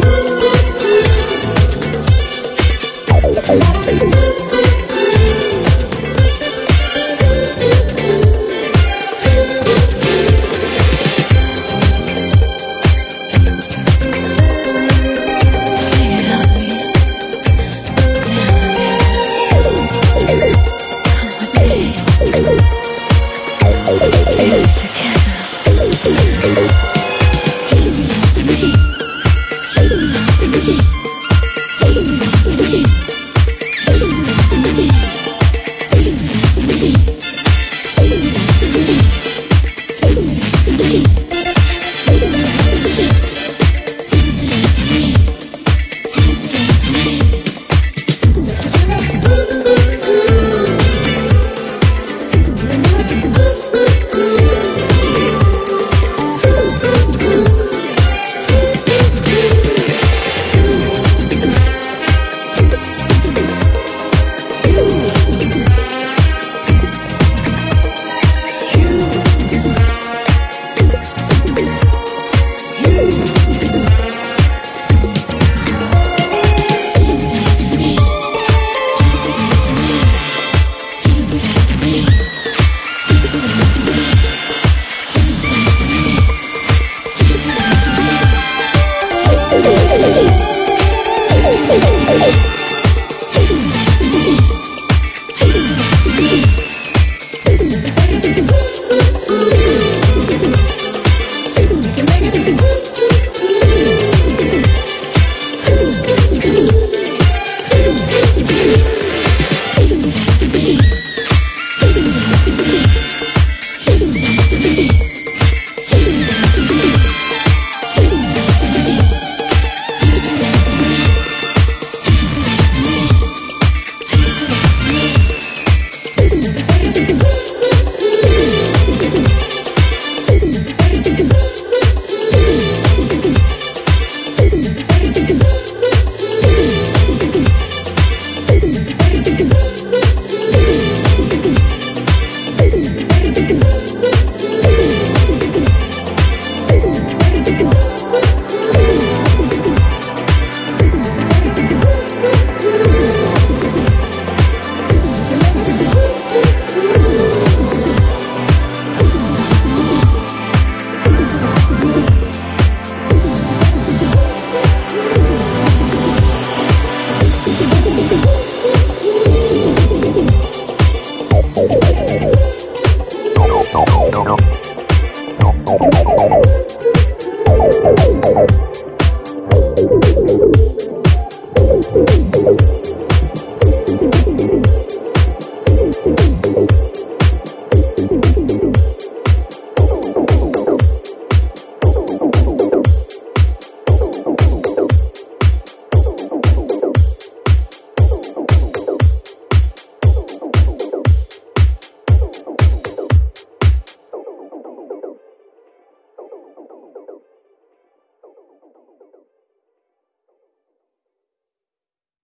Thank no, no, no.